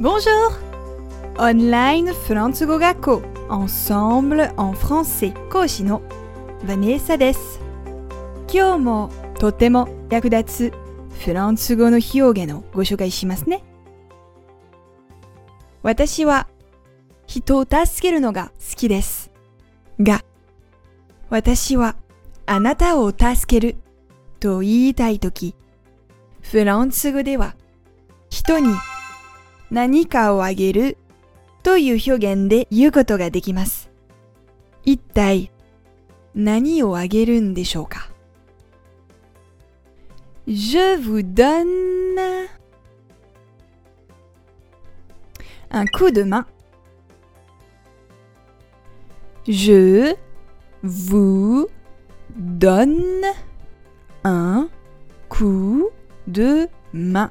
Bonjour! Online フランス語学校 Ensemble en français 講師のヴァネーサです。今日もとても役立つフランス語の表現をご紹介しますね。私は人を助けるのが好きです。が、私はあなたを助けると言いたいとき、フランス語では人に何かをあげるという表現で言うことができます。一体何をあげるんでしょうか Je vous donne un coup de main. Je vous donne un coup de main.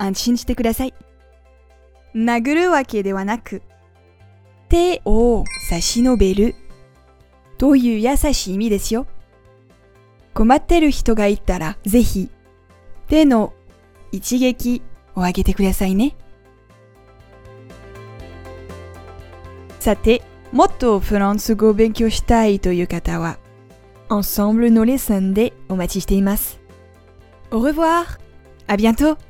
安心してください。殴るわけではなく、手を差し伸べるという優しい意味ですよ。困ってる人がいたらぜひ手の一撃をあげてくださいね。さて、もっとフランス語を勉強したいという方は、Ensemble のレッスンでお待ちしています。Au revoir! À bientôt!